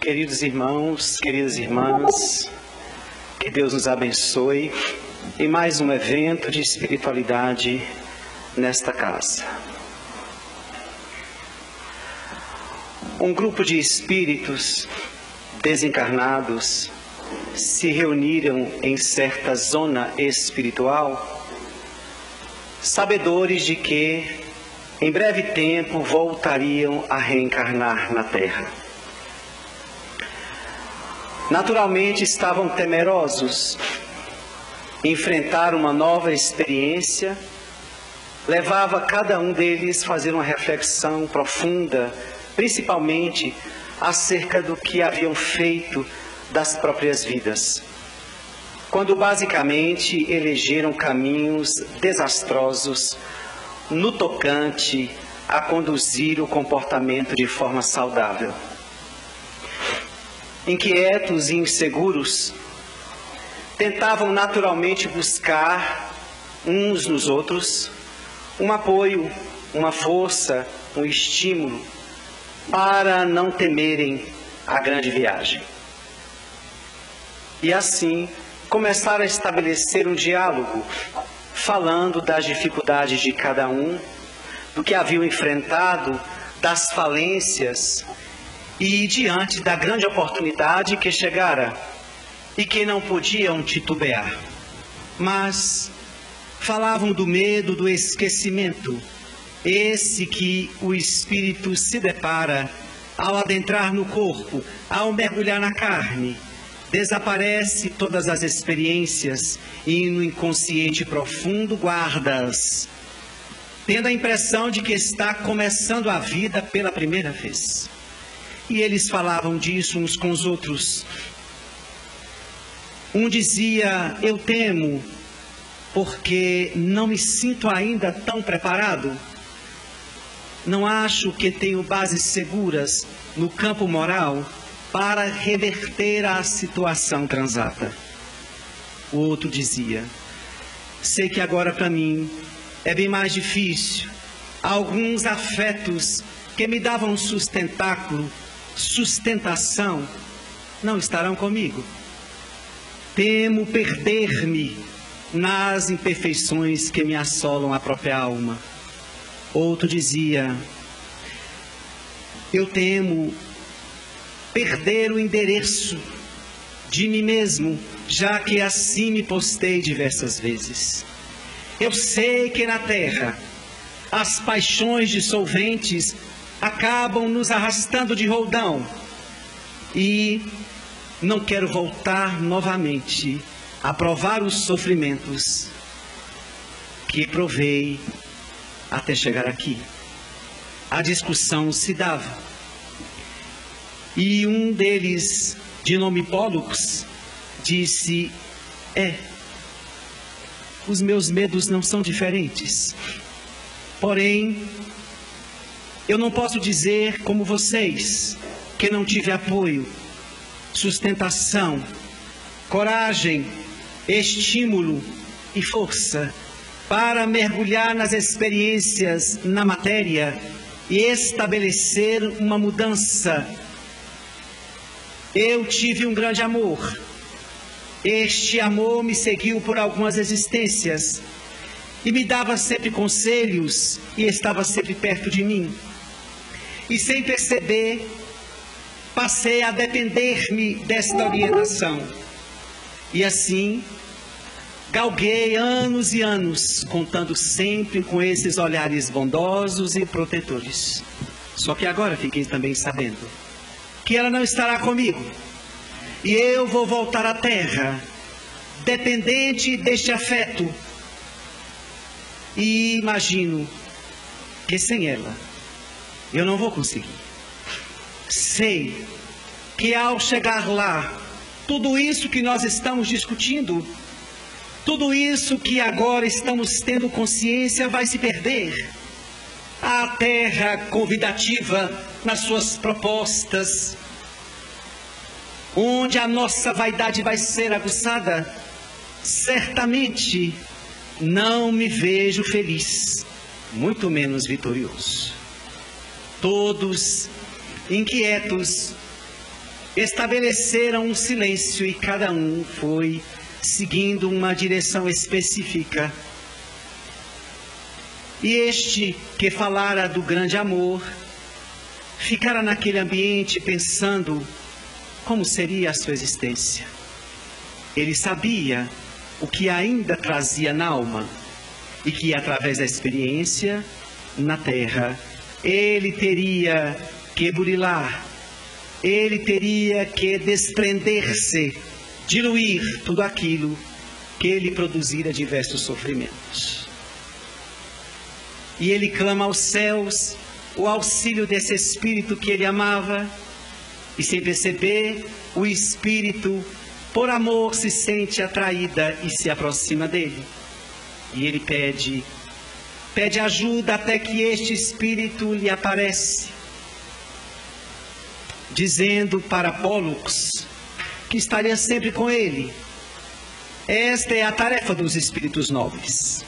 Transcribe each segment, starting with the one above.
Queridos irmãos, queridas irmãs, que Deus nos abençoe em mais um evento de espiritualidade nesta casa. Um grupo de espíritos desencarnados se reuniram em certa zona espiritual, sabedores de que em breve tempo voltariam a reencarnar na Terra. Naturalmente estavam temerosos. Enfrentar uma nova experiência levava cada um deles a fazer uma reflexão profunda, principalmente acerca do que haviam feito das próprias vidas. Quando basicamente elegeram caminhos desastrosos no tocante a conduzir o comportamento de forma saudável. Inquietos e inseguros, tentavam naturalmente buscar uns nos outros um apoio, uma força, um estímulo para não temerem a grande viagem. E assim começaram a estabelecer um diálogo falando das dificuldades de cada um, do que haviam enfrentado, das falências e diante da grande oportunidade que chegara e que não podiam titubear. Mas falavam do medo do esquecimento, esse que o espírito se depara ao adentrar no corpo, ao mergulhar na carne Desaparece todas as experiências e no inconsciente profundo guardas, tendo a impressão de que está começando a vida pela primeira vez. E eles falavam disso uns com os outros. Um dizia: Eu temo, porque não me sinto ainda tão preparado. Não acho que tenho bases seguras no campo moral para reverter a situação transata. O outro dizia: Sei que agora para mim é bem mais difícil. Alguns afetos que me davam sustentáculo, sustentação, não estarão comigo. Temo perder-me nas imperfeições que me assolam a própria alma. Outro dizia: Eu temo perder o endereço de mim mesmo, já que assim me postei diversas vezes. Eu sei que na terra as paixões dissolventes acabam nos arrastando de roldão e não quero voltar novamente a provar os sofrimentos que provei até chegar aqui. A discussão se dava e um deles, de nome Pólux, disse: É, os meus medos não são diferentes. Porém, eu não posso dizer como vocês que não tive apoio, sustentação, coragem, estímulo e força para mergulhar nas experiências na matéria e estabelecer uma mudança eu tive um grande amor. Este amor me seguiu por algumas existências e me dava sempre conselhos e estava sempre perto de mim. E sem perceber, passei a depender-me desta orientação. E assim, galguei anos e anos, contando sempre com esses olhares bondosos e protetores. Só que agora fiquei também sabendo que ela não estará comigo. E eu vou voltar à terra, dependente deste afeto. E imagino que sem ela eu não vou conseguir. Sei que ao chegar lá, tudo isso que nós estamos discutindo, tudo isso que agora estamos tendo consciência vai se perder a terra convidativa nas suas propostas, onde a nossa vaidade vai ser aguçada, certamente não me vejo feliz, muito menos vitorioso. Todos inquietos, estabeleceram um silêncio e cada um foi seguindo uma direção específica. E este que falara do grande amor, ficara naquele ambiente pensando como seria a sua existência. Ele sabia o que ainda trazia na alma e que através da experiência na terra ele teria que burilar, ele teria que desprender-se, diluir tudo aquilo que lhe produzira diversos sofrimentos. E ele clama aos céus o auxílio desse espírito que ele amava, e sem perceber, o espírito, por amor, se sente atraída e se aproxima dele. E ele pede, pede ajuda até que este espírito lhe aparece, dizendo para Pólux que estaria sempre com ele. Esta é a tarefa dos espíritos nobres,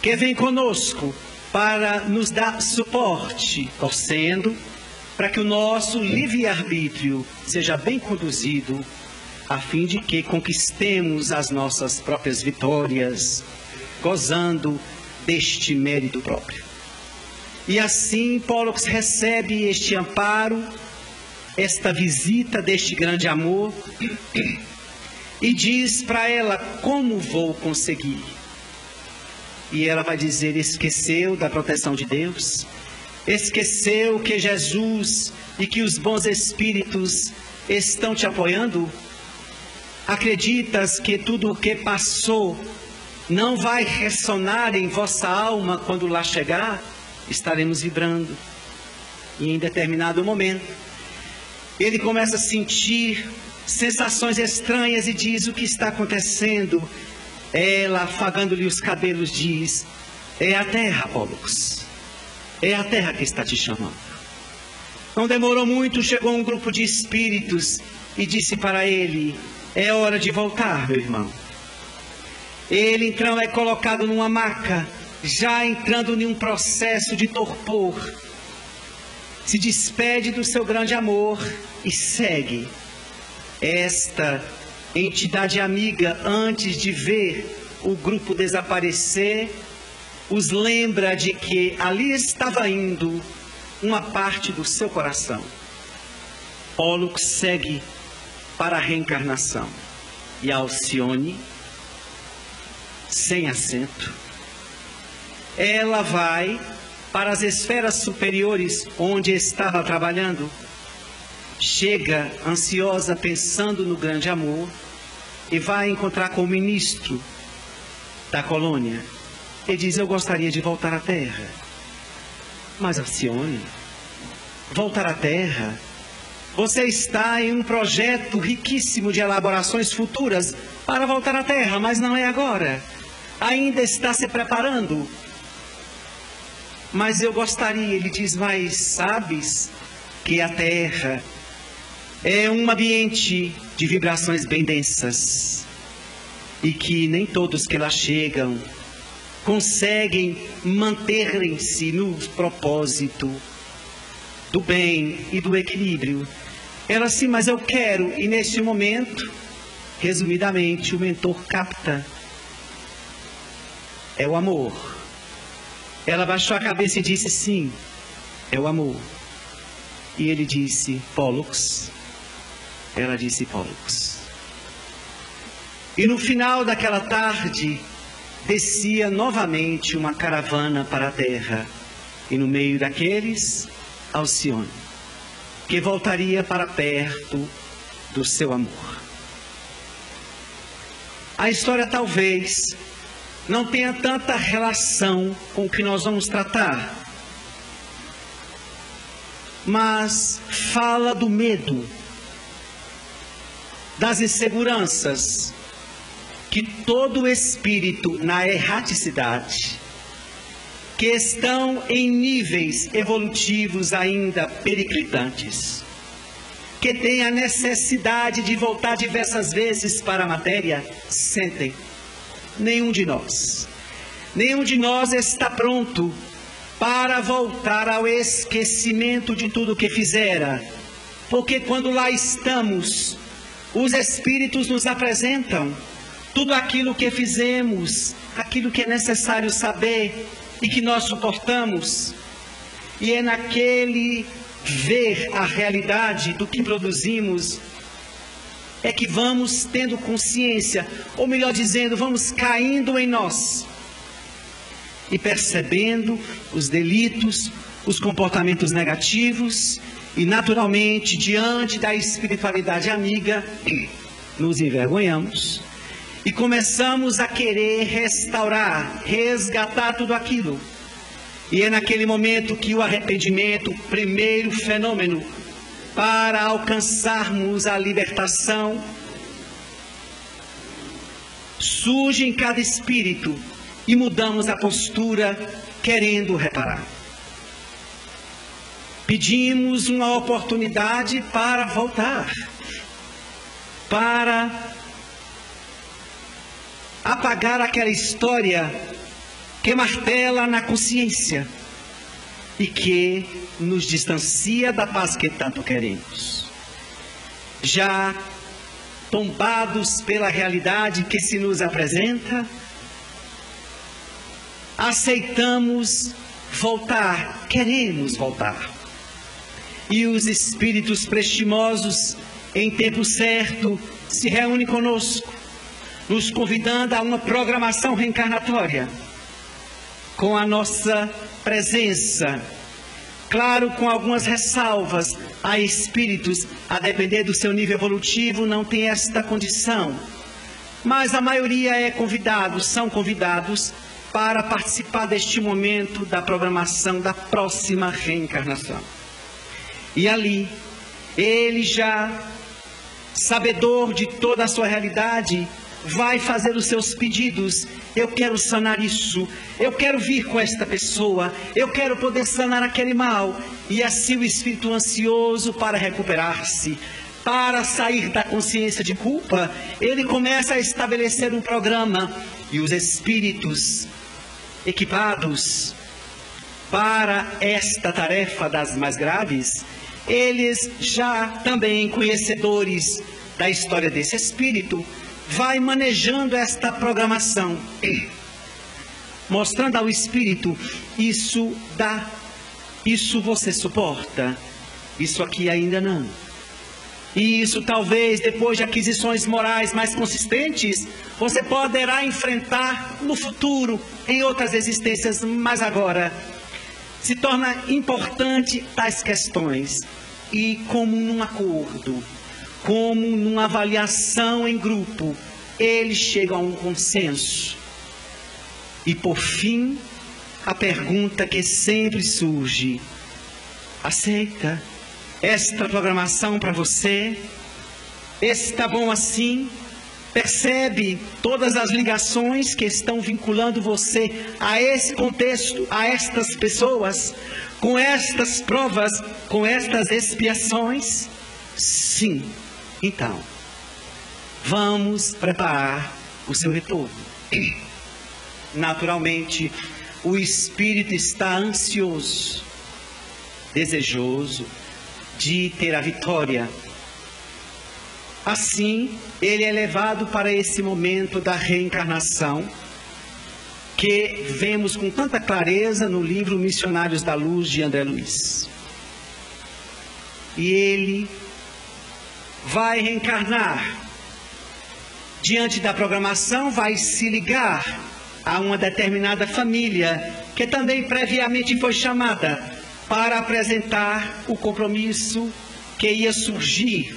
que vem conosco para nos dar suporte, torcendo para que o nosso livre-arbítrio seja bem conduzido, a fim de que conquistemos as nossas próprias vitórias, gozando deste mérito próprio. E assim Pollux recebe este amparo, esta visita deste grande amor, e diz para ela como vou conseguir. E ela vai dizer: esqueceu da proteção de Deus, esqueceu que Jesus e que os bons espíritos estão te apoiando? Acreditas que tudo o que passou não vai ressonar em vossa alma quando lá chegar? Estaremos vibrando. E em determinado momento, ele começa a sentir sensações estranhas e diz: O que está acontecendo? Ela, afagando-lhe os cabelos, diz: É a terra, Pólux. É a terra que está te chamando. Não demorou muito, chegou um grupo de espíritos e disse para ele: É hora de voltar, meu irmão. Ele então é colocado numa maca, já entrando em um processo de torpor. Se despede do seu grande amor e segue. Esta entidade amiga, antes de ver o grupo desaparecer, os lembra de que ali estava indo uma parte do seu coração. Pollux segue para a reencarnação e Alcione, sem assento, ela vai para as esferas superiores onde estava trabalhando chega ansiosa pensando no grande amor e vai encontrar com o ministro da colônia e diz: Eu gostaria de voltar à terra. Mas Alcione, voltar à terra, você está em um projeto riquíssimo de elaborações futuras para voltar à terra, mas não é agora. Ainda está se preparando. Mas eu gostaria, ele diz, mas sabes que a terra é um ambiente de vibrações bem densas e que nem todos que lá chegam conseguem manterem-se no propósito do bem e do equilíbrio. Ela sim, mas eu quero, e neste momento, resumidamente, o mentor capta. É o amor. Ela baixou a cabeça e disse: Sim, é o amor. E ele disse: Pollux, ela disse Pólux. E no final daquela tarde, descia novamente uma caravana para a terra, e no meio daqueles, Alcione, que voltaria para perto do seu amor. A história talvez não tenha tanta relação com o que nós vamos tratar, mas fala do medo das inseguranças que todo espírito na erraticidade, que estão em níveis evolutivos ainda periclitantes, que têm a necessidade de voltar diversas vezes para a matéria, sentem. Nenhum de nós, nenhum de nós está pronto para voltar ao esquecimento de tudo que fizera porque quando lá estamos, os Espíritos nos apresentam tudo aquilo que fizemos, aquilo que é necessário saber e que nós suportamos. E é naquele ver a realidade do que produzimos é que vamos tendo consciência, ou melhor dizendo, vamos caindo em nós e percebendo os delitos, os comportamentos negativos e, naturalmente, diante da espiritualidade amiga, nos envergonhamos e começamos a querer restaurar, resgatar tudo aquilo. E é naquele momento que o arrependimento, o primeiro fenômeno para alcançarmos a libertação, surge em cada espírito e mudamos a postura querendo reparar. Pedimos uma oportunidade para voltar, para apagar aquela história que martela na consciência e que nos distancia da paz que tanto queremos. Já tombados pela realidade que se nos apresenta, aceitamos voltar, queremos voltar. E os espíritos prestimosos, em tempo certo, se reúnem conosco, nos convidando a uma programação reencarnatória, com a nossa presença. Claro, com algumas ressalvas, há espíritos, a depender do seu nível evolutivo, não tem esta condição. Mas a maioria é convidado, são convidados para participar deste momento da programação da próxima reencarnação. E ali, ele já, sabedor de toda a sua realidade, vai fazer os seus pedidos. Eu quero sanar isso. Eu quero vir com esta pessoa. Eu quero poder sanar aquele mal. E assim o espírito ansioso para recuperar-se, para sair da consciência de culpa, ele começa a estabelecer um programa. E os espíritos equipados para esta tarefa das mais graves, eles já também conhecedores da história desse espírito, vai manejando esta programação, mostrando ao espírito isso dá, isso você suporta, isso aqui ainda não. E isso talvez depois de aquisições morais mais consistentes, você poderá enfrentar no futuro, em outras existências, mas agora se torna importante tais questões e como num acordo, como numa avaliação em grupo, eles chegam a um consenso. E por fim, a pergunta que sempre surge: aceita? esta programação para você. Está bom assim? Percebe todas as ligações que estão vinculando você a esse contexto, a estas pessoas, com estas provas, com estas expiações? Sim. Então, vamos preparar o seu retorno. Naturalmente, o espírito está ansioso, desejoso, de ter a vitória. Assim, ele é levado para esse momento da reencarnação, que vemos com tanta clareza no livro Missionários da Luz de André Luiz. E ele vai reencarnar. Diante da programação, vai se ligar a uma determinada família, que também previamente foi chamada para apresentar o compromisso que ia surgir.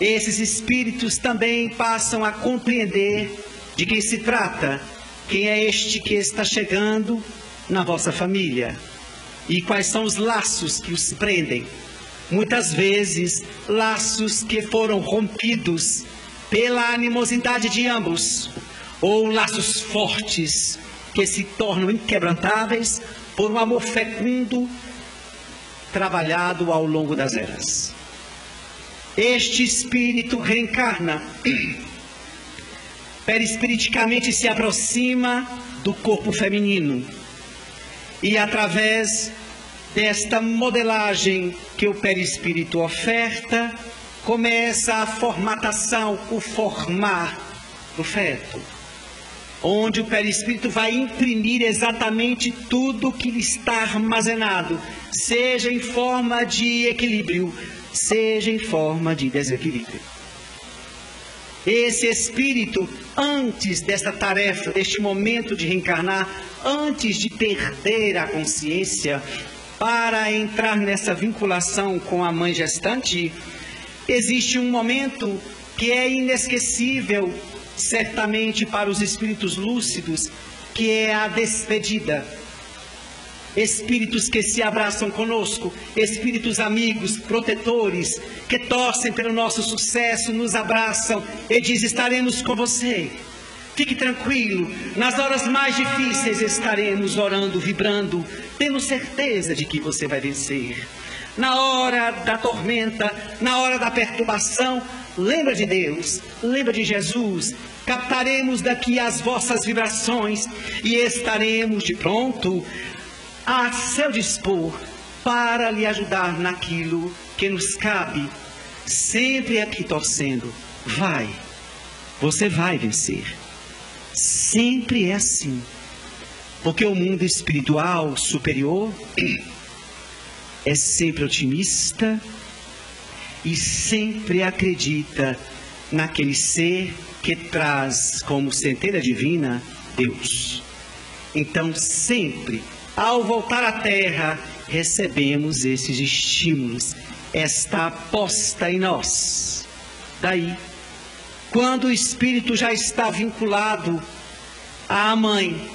Esses espíritos também passam a compreender de quem se trata, quem é este que está chegando na vossa família e quais são os laços que os prendem. Muitas vezes, laços que foram rompidos pela animosidade de ambos, ou laços fortes que se tornam inquebrantáveis por um amor fecundo trabalhado ao longo das eras. Este espírito reencarna, perispiriticamente se aproxima do corpo feminino e através desta modelagem que o perispírito oferta, começa a formatação, o formar do feto, onde o perispírito vai imprimir exatamente tudo que lhe está armazenado, seja em forma de equilíbrio, seja em forma de desequilíbrio. Esse espírito, antes desta tarefa, deste momento de reencarnar, antes de perder a consciência, para entrar nessa vinculação com a mãe gestante, existe um momento que é inesquecível, certamente para os espíritos lúcidos, que é a despedida espíritos que se abraçam conosco, espíritos amigos, protetores, que torcem pelo nosso sucesso, nos abraçam e diz: estaremos com você. Fique tranquilo, nas horas mais difíceis estaremos orando, vibrando, temos certeza de que você vai vencer. Na hora da tormenta, na hora da perturbação, lembra de Deus, lembra de Jesus, captaremos daqui as vossas vibrações e estaremos de pronto a seu dispor para lhe ajudar naquilo que nos cabe, sempre aqui torcendo. Vai, você vai vencer. Sempre é assim. Porque o mundo espiritual superior é sempre otimista e sempre acredita naquele ser que traz como centelha divina Deus. Então, sempre ao voltar à terra, recebemos esses estímulos, esta aposta em nós. Daí, quando o espírito já está vinculado à mãe,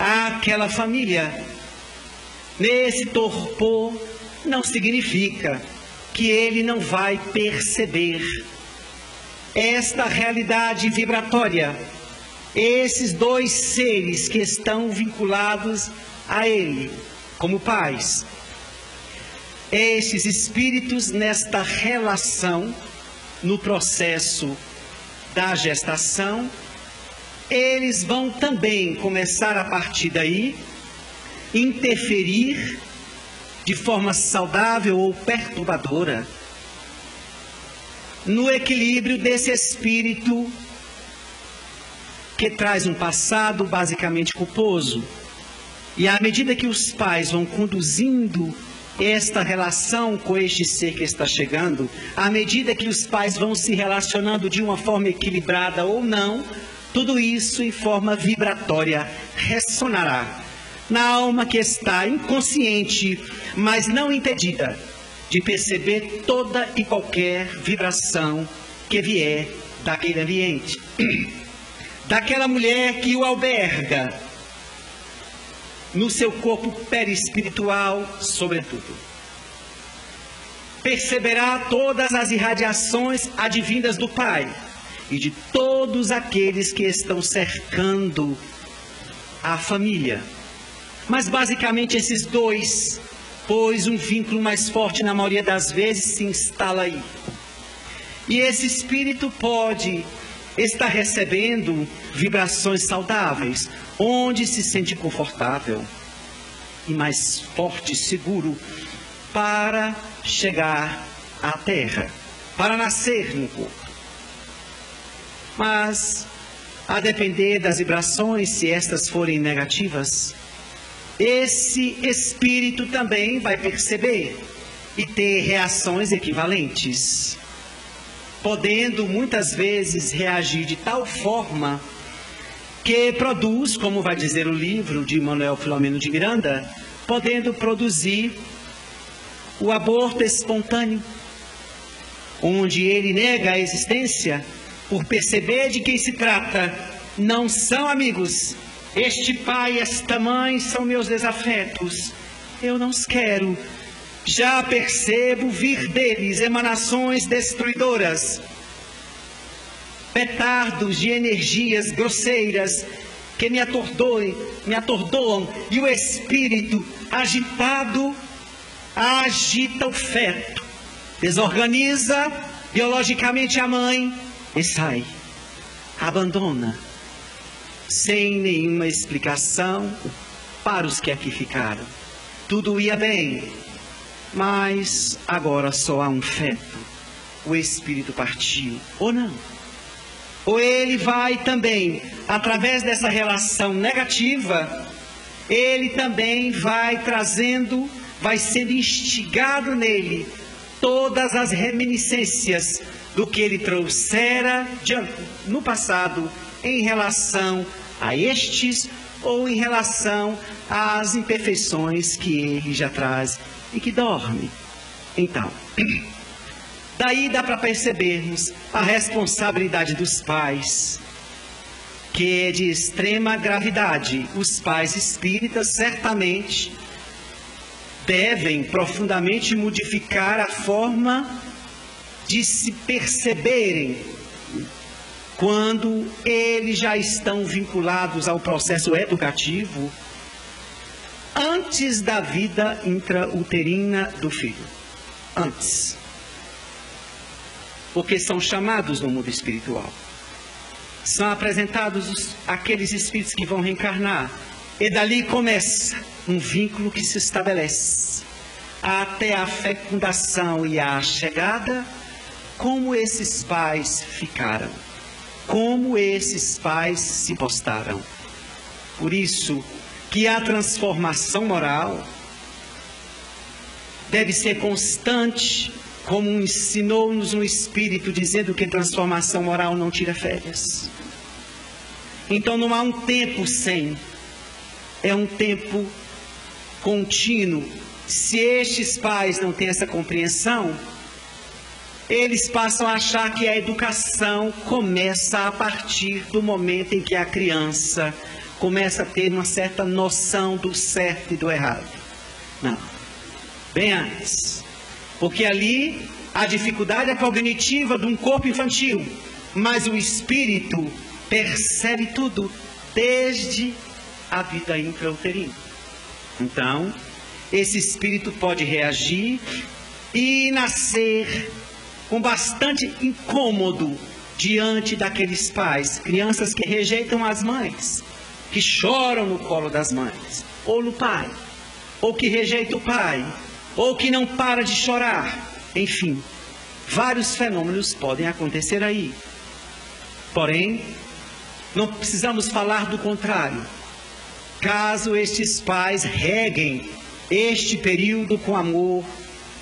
àquela família, nesse torpor, não significa que ele não vai perceber esta realidade vibratória. Esses dois seres que estão vinculados a Ele como pais. Estes espíritos, nesta relação, no processo da gestação, eles vão também começar a partir daí interferir de forma saudável ou perturbadora no equilíbrio desse espírito que traz um passado basicamente culposo. E à medida que os pais vão conduzindo esta relação com este ser que está chegando, à medida que os pais vão se relacionando de uma forma equilibrada ou não, tudo isso em forma vibratória ressonará na alma que está inconsciente, mas não impedida de perceber toda e qualquer vibração que vier daquele ambiente. Daquela mulher que o alberga, no seu corpo perispiritual, sobretudo. Perceberá todas as irradiações advindas do Pai e de todos aqueles que estão cercando a família. Mas basicamente esses dois, pois um vínculo mais forte na maioria das vezes se instala aí. E esse espírito pode estar recebendo vibrações saudáveis, onde se sente confortável e mais forte seguro para chegar à terra, para nascer no corpo. Mas, a depender das vibrações, se estas forem negativas, esse espírito também vai perceber e ter reações equivalentes, podendo muitas vezes reagir de tal forma que produz, como vai dizer o livro de Manuel Filomeno de Miranda, podendo produzir o aborto espontâneo, onde ele nega a existência por perceber de quem se trata. Não são amigos. Este pai e esta mãe são meus desafetos. Eu não os quero. Já percebo vir deles emanações destruidoras petardos de energias grosseiras que me atordoem, me atordoam, e o espírito agitado agita o feto, desorganiza biologicamente a mãe e sai, abandona, sem nenhuma explicação para os que aqui ficaram. tudo ia bem, mas agora só há um feto. O espírito partiu, ou não? Ou ele vai também, através dessa relação negativa, ele também vai trazendo, vai sendo instigado nele todas as reminiscências do que ele trouxera no passado em relação a estes ou em relação às imperfeições que ele já traz e que dorme. Então, daí dá para percebermos a responsabilidade dos pais, que é de extrema gravidade. Os pais espíritas certamente devem profundamente modificar a forma de se perceberem quando eles já estão vinculados ao processo educativo antes da vida intrauterina do filho. Antes. Porque são chamados no mundo espiritual. São apresentados os, aqueles espíritos que vão reencarnar. E dali começa um vínculo que se estabelece até a fecundação e a chegada, como esses pais ficaram como esses pais se postaram. Por isso que a transformação moral deve ser constante, como ensinou-nos um Espírito, dizendo que transformação moral não tira férias. Então não há um tempo sem, é um tempo contínuo. Se estes pais não têm essa compreensão, eles passam a achar que a educação começa a partir do momento em que a criança começa a ter uma certa noção do certo e do errado. Não. Bem antes. Porque ali a dificuldade é cognitiva de um corpo infantil, mas o espírito percebe tudo desde a vida intrauterina. Então, esse espírito pode reagir e nascer com bastante incômodo diante daqueles pais, crianças que rejeitam as mães, que choram no colo das mães, ou no pai, ou que rejeita o pai, ou que não para de chorar, enfim, vários fenômenos podem acontecer aí. Porém, não precisamos falar do contrário. Caso estes pais reguem este período com amor,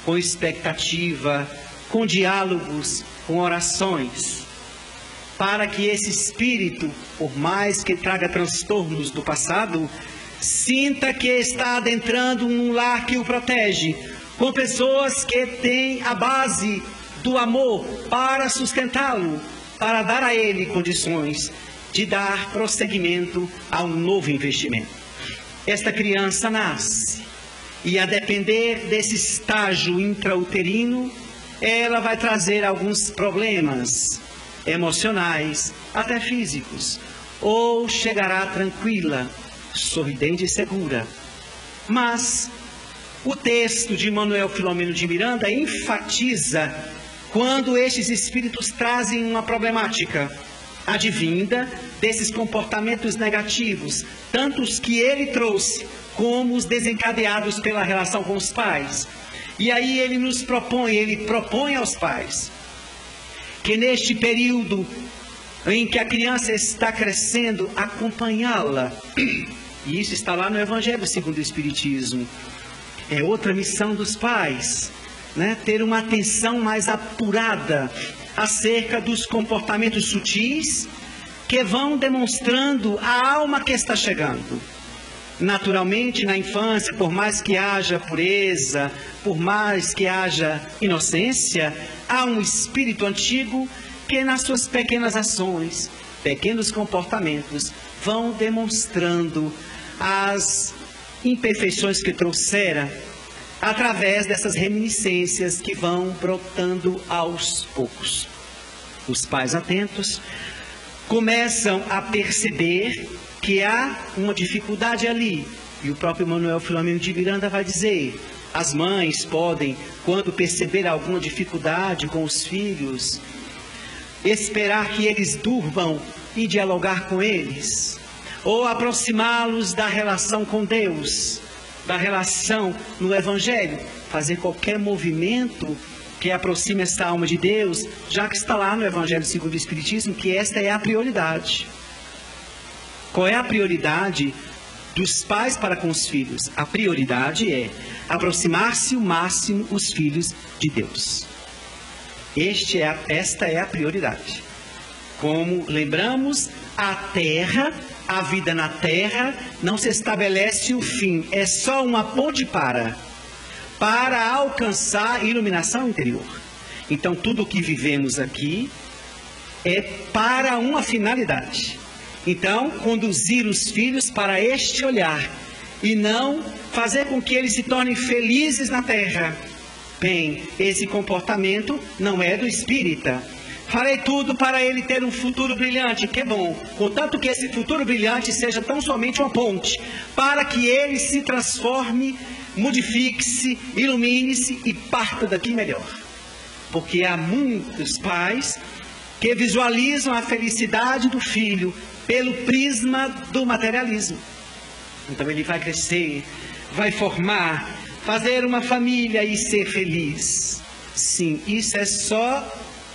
com expectativa, com diálogos, com orações, para que esse espírito, por mais que traga transtornos do passado, sinta que está adentrando um lar que o protege, com pessoas que têm a base do amor para sustentá-lo, para dar a ele condições de dar prosseguimento a um novo investimento. Esta criança nasce e, a depender desse estágio intrauterino, ela vai trazer alguns problemas emocionais, até físicos, ou chegará tranquila, sorridente e segura. Mas o texto de Manuel Filomeno de Miranda enfatiza quando estes espíritos trazem uma problemática advinda desses comportamentos negativos, tanto os que ele trouxe como os desencadeados pela relação com os pais. E aí ele nos propõe, ele propõe aos pais que neste período em que a criança está crescendo, acompanhá-la. E isso está lá no Evangelho segundo o Espiritismo. É outra missão dos pais, né? ter uma atenção mais apurada acerca dos comportamentos sutis que vão demonstrando a alma que está chegando. Naturalmente, na infância, por mais que haja pureza, por mais que haja inocência, há um espírito antigo que, nas suas pequenas ações, pequenos comportamentos, vão demonstrando as imperfeições que trouxera através dessas reminiscências que vão brotando aos poucos. Os pais atentos começam a perceber que há uma dificuldade ali. E o próprio Manuel Filomeno de Miranda vai dizer: as mães podem, quando perceber alguma dificuldade com os filhos, esperar que eles durmam e dialogar com eles, ou aproximá-los da relação com Deus. da relação no Evangelho, fazer qualquer movimento que aproxime esta alma de Deus, já que está lá no Evangelho segundo o Espiritismo, que esta é a prioridade. Qual é a prioridade dos pais para com os filhos? A prioridade é aproximar-se o máximo os filhos de Deus. Este é a, esta é a prioridade. Como lembramos, a terra, a vida na terra, não se estabelece o fim, é só uma ponte para para alcançar iluminação interior. Então, tudo o que vivemos aqui é para uma finalidade. Então, conduzir os filhos para este olhar e não fazer com que eles se tornem felizes na terra. Bem, esse comportamento não é do espírita. Farei tudo para ele ter um futuro brilhante, que bom, contanto que esse futuro brilhante seja tão somente uma ponte, para que ele se transforme modifique-se, ilumine-se e parta daqui melhor. Porque há muitos pais que visualizam a felicidade do filho pelo prisma do materialismo. Então ele vai crescer, vai formar, fazer uma família e ser feliz. Sim, isso é só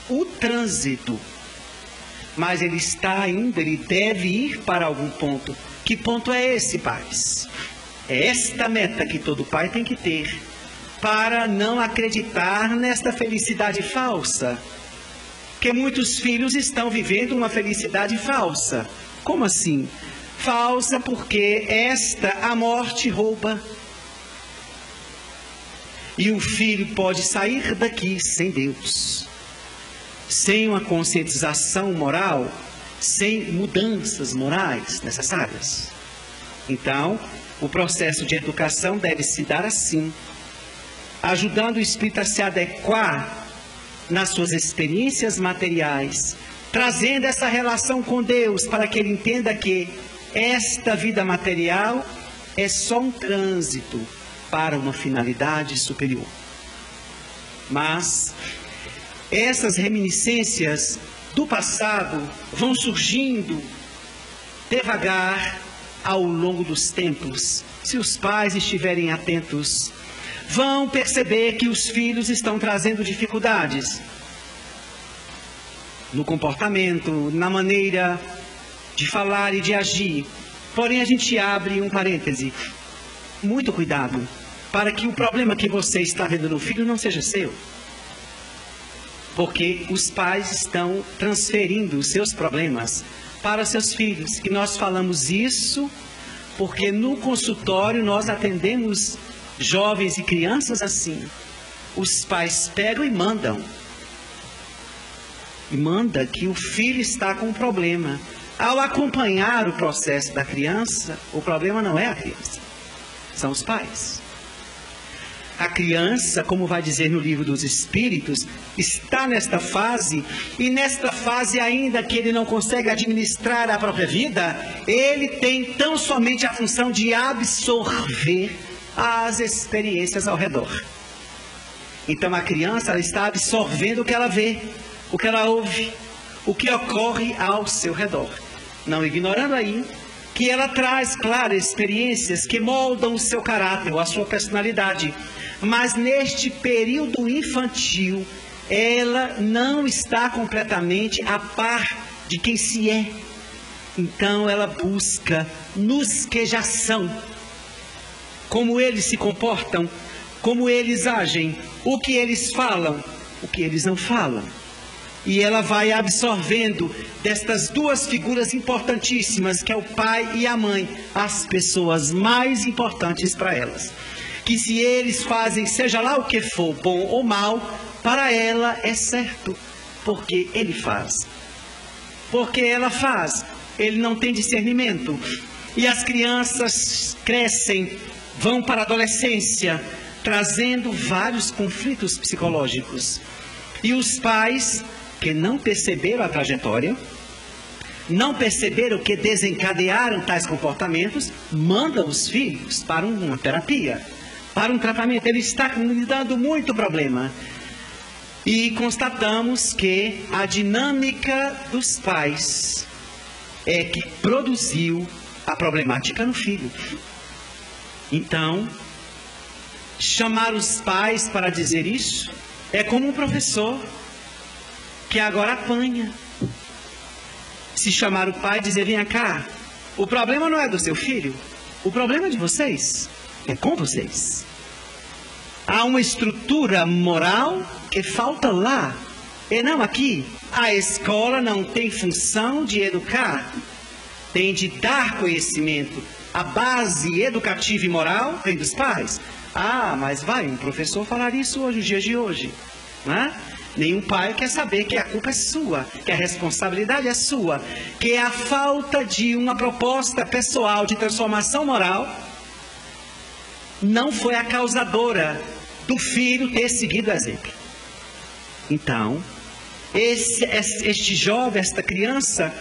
o trânsito. Mas ele está indo, ele deve ir para algum ponto. Que ponto é esse, pais? É esta meta que todo pai tem que ter para não acreditar nesta felicidade falsa. Que muitos filhos estão vivendo uma felicidade falsa. Como assim? Falsa porque esta a morte rouba. E o filho pode sair daqui sem Deus, sem uma conscientização moral, sem mudanças morais necessárias. Então, o processo de educação deve se dar assim, ajudando o espírito a se adequar nas suas experiências materiais, trazendo essa relação com Deus para que ele entenda que esta vida material é só um trânsito para uma finalidade superior. Mas essas reminiscências do passado vão surgindo devagar, ao longo dos tempos, se os pais estiverem atentos, vão perceber que os filhos estão trazendo dificuldades no comportamento, na maneira de falar e de agir. Porém, a gente abre um parêntese. Muito cuidado para que o problema que você está vendo no filho não seja seu. Porque os pais estão transferindo os seus problemas para seus filhos. E nós falamos isso porque no consultório nós atendemos jovens e crianças assim. Os pais pegam e mandam. E manda que o filho está com um problema. Ao acompanhar o processo da criança, o problema não é a criança, são os pais. A criança, como vai dizer no livro dos Espíritos, está nesta fase, e nesta fase, ainda que ele não consegue administrar a própria vida, ele tem tão somente a função de absorver as experiências ao redor. Então a criança ela está absorvendo o que ela vê, o que ela ouve, o que ocorre ao seu redor. Não ignorando aí que ela traz, claro, experiências que moldam o seu caráter a sua personalidade mas neste período infantil, ela não está completamente a par de quem se é. Então ela busca nos que já são, como eles se comportam, como eles agem, o que eles falam, o que eles não falam. E ela vai absorvendo destas duas figuras importantíssimas, que é o pai e a mãe, as pessoas mais importantes para elas que se eles fazem, seja lá o que for, bom ou mal, para ela é certo, porque ele faz. Porque ela faz, ele não tem discernimento. E as crianças crescem, vão para a adolescência, trazendo vários conflitos psicológicos. E os pais que não perceberam a trajetória, não perceberam que desencadearam tais comportamentos, mandam os filhos para uma terapia para um tratamento. Ele está lhe dando muito problema. E constatamos que a dinâmica dos pais é que produziu a problemática no filho. Então, chamar os pais para dizer isso é como um professor que agora apanha. Se chamar o pai e dizer: Venha cá, o problema não é do seu filho, o problema é de vocês, é com vocês. Há uma estrutura moral que falta lá, e não aqui. A escola não tem função de educar, tem de dar conhecimento. A base educativa e moral vem dos pais. Ah, mas vai um professor falar isso hoje, nos dias de hoje. Né? Nenhum pai quer saber que a culpa é sua, que a responsabilidade é sua, que a falta de uma proposta pessoal de transformação moral não foi a causadora do filho ter seguido o exemplo. Então, esse, este jovem, esta criança,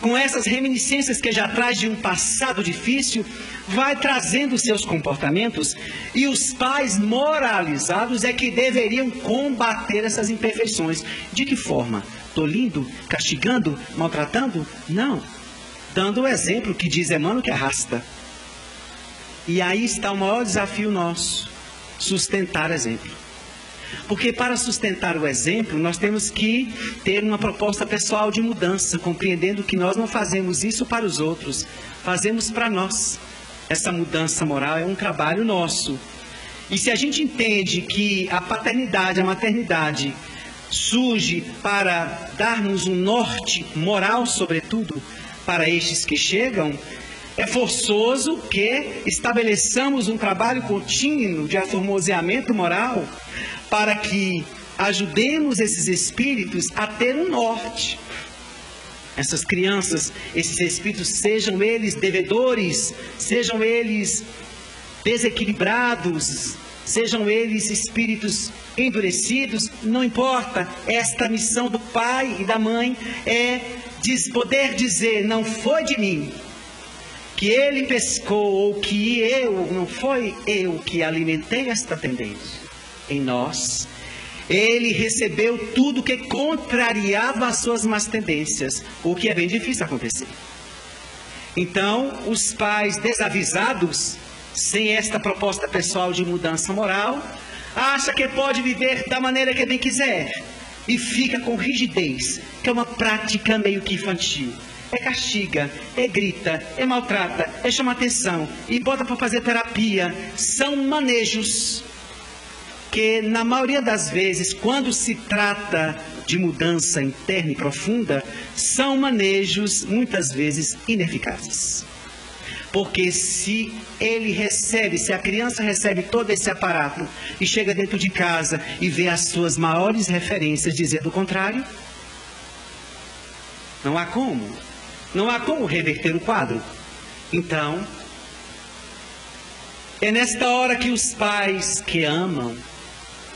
com essas reminiscências que já traz de um passado difícil, vai trazendo seus comportamentos e os pais moralizados é que deveriam combater essas imperfeições. De que forma? Tolindo, castigando, maltratando? Não. Dando o exemplo que diz Emmanuel que arrasta. E aí está o maior desafio nosso: sustentar exemplo. Porque para sustentar o exemplo, nós temos que ter uma proposta pessoal de mudança, compreendendo que nós não fazemos isso para os outros, fazemos para nós. Essa mudança moral é um trabalho nosso. E se a gente entende que a paternidade, a maternidade, surge para darmos um norte moral, sobretudo, para estes que chegam, é forçoso que estabeleçamos um trabalho contínuo de aformoseamento moral para que ajudemos esses espíritos a ter um norte. Essas crianças, esses espíritos, sejam eles devedores, sejam eles desequilibrados, sejam eles espíritos endurecidos, não importa. Esta missão do pai e da mãe é poder dizer: não foi de mim, que ele pescou ou que eu, não foi eu que alimentei esta tendência em nós, ele recebeu tudo que contrariava as suas más tendências, o que é bem difícil acontecer. Então, os pais desavisados, sem esta proposta pessoal de mudança moral, acha que pode viver da maneira que bem quiser e fica com rigidez, que é uma prática meio que infantil é castiga, é grita, é maltrata, é chama atenção e bota para fazer terapia. São manejos que, na maioria das vezes, quando se trata de mudança interna e profunda, são manejos muitas vezes ineficazes. Porque se ele recebe, se a criança recebe todo esse aparato e chega dentro de casa e vê as suas maiores referências dizendo o contrário, não há como. Não há como reverter o quadro. Então, é nesta hora que os pais que amam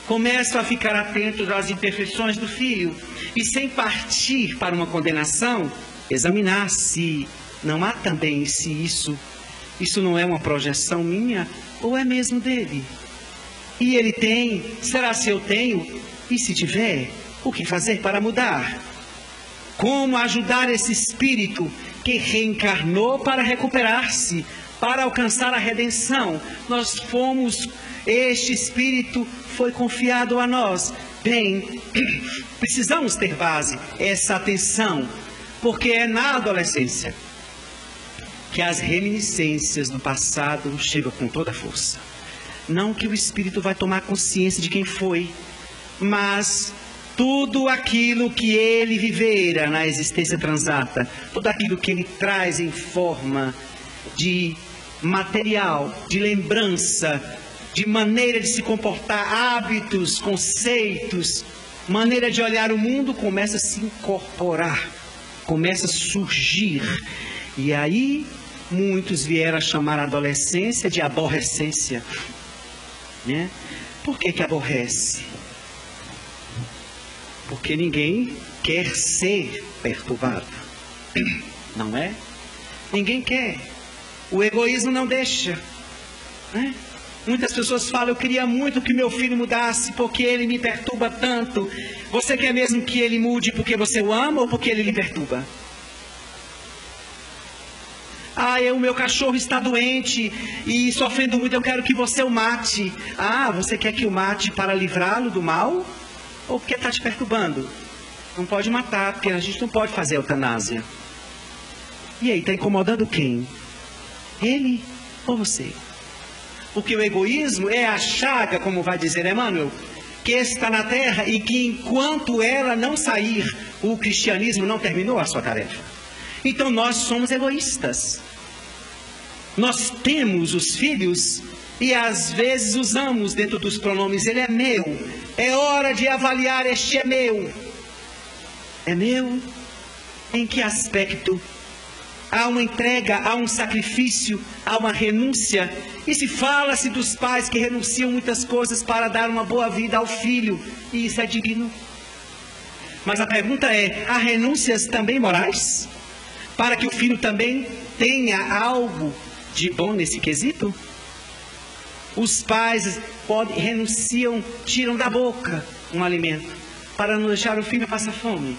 começam a ficar atentos às imperfeições do filho e, sem partir para uma condenação, examinar se não há também se isso, isso não é uma projeção minha ou é mesmo dele. E ele tem, será se eu tenho? E se tiver, o que fazer para mudar? Como ajudar esse espírito que reencarnou para recuperar-se, para alcançar a redenção. Nós fomos, este espírito foi confiado a nós. Bem, precisamos ter base, essa atenção, porque é na adolescência que as reminiscências do passado chegam com toda a força. Não que o espírito vai tomar consciência de quem foi, mas tudo aquilo que ele vivera na existência transata, tudo aquilo que ele traz em forma de material, de lembrança, de maneira de se comportar, hábitos, conceitos, maneira de olhar o mundo, começa a se incorporar, começa a surgir. E aí muitos vieram a chamar a adolescência de aborrecência. Né? Por que, que aborrece? Porque ninguém quer ser perturbado. Não é? Ninguém quer. O egoísmo não deixa. Né? Muitas pessoas falam, eu queria muito que meu filho mudasse porque ele me perturba tanto. Você quer mesmo que ele mude porque você o ama ou porque ele lhe perturba? Ah, o meu cachorro está doente e sofrendo muito, eu quero que você o mate. Ah, você quer que o mate para livrá-lo do mal? Ou porque está te perturbando? Não pode matar, porque a gente não pode fazer eutanásia. E aí, está incomodando quem? Ele ou você? Porque o egoísmo é a chaga, como vai dizer Emmanuel, que está na terra e que enquanto ela não sair, o cristianismo não terminou a sua tarefa. Então nós somos egoístas. Nós temos os filhos e às vezes usamos dentro dos pronomes ele é meu. É hora de avaliar este é meu. É meu? Em que aspecto? Há uma entrega, há um sacrifício, há uma renúncia. E se fala-se dos pais que renunciam muitas coisas para dar uma boa vida ao filho, e isso é digno. Mas a pergunta é: há renúncias também morais? Para que o filho também tenha algo de bom nesse quesito? Os pais podem, renunciam, tiram da boca um alimento para não deixar o filho passar fome.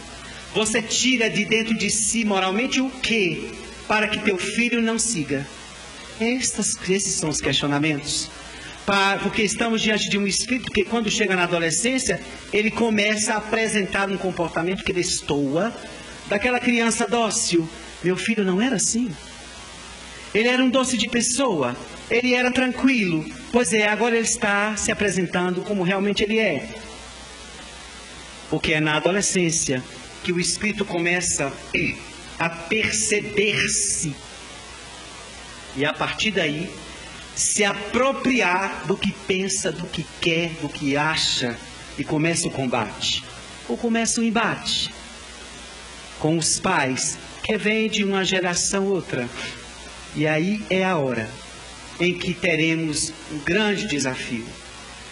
Você tira de dentro de si moralmente o que para que teu filho não siga? Estes, esses são os questionamentos. Para, porque estamos diante de um espírito que, quando chega na adolescência, ele começa a apresentar um comportamento que destoa daquela criança dócil. Meu filho não era assim. Ele era um doce de pessoa. Ele era tranquilo. Pois é, agora ele está se apresentando como realmente ele é. Porque é na adolescência que o espírito começa a perceber-se e a partir daí se apropriar do que pensa, do que quer, do que acha e começa o combate. Ou começa o embate com os pais que vêm de uma geração outra. E aí é a hora em que teremos um grande desafio.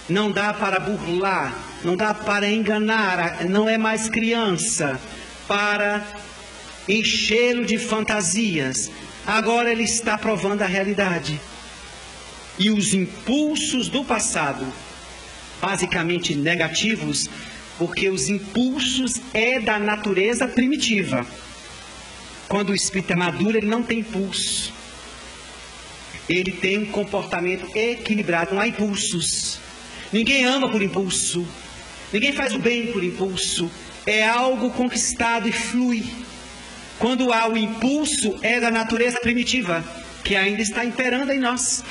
Não dá para burlar, não dá para enganar, não é mais criança para enchê-lo de fantasias. Agora ele está provando a realidade. E os impulsos do passado, basicamente negativos, porque os impulsos é da natureza primitiva. Quando o espírito é maduro, ele não tem impulso. Ele tem um comportamento equilibrado, não há impulsos. Ninguém ama por impulso. Ninguém faz o bem por impulso. É algo conquistado e flui. Quando há o impulso, é da natureza primitiva, que ainda está imperando em nós.